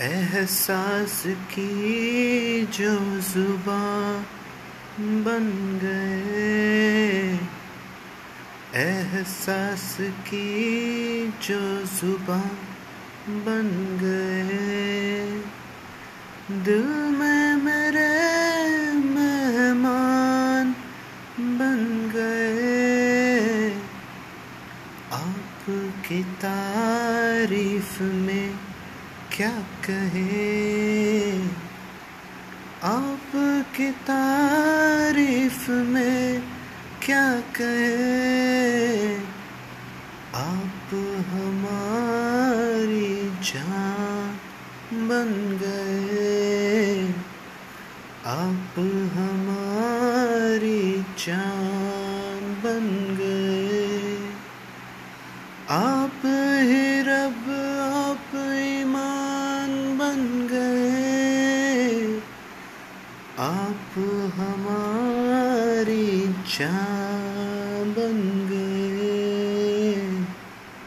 एहसास की जो जुबा बन गए। एहसास की जो जुबा बन गए। दिल में मेरे मेहमान बन गए। आपकी तारीफ़ में क्या कहे? आप की तारीफ़ में क्या कहे? आप हमारी जान बन गए। आप हमारी जान बन गए। आप आप हमारी जान बन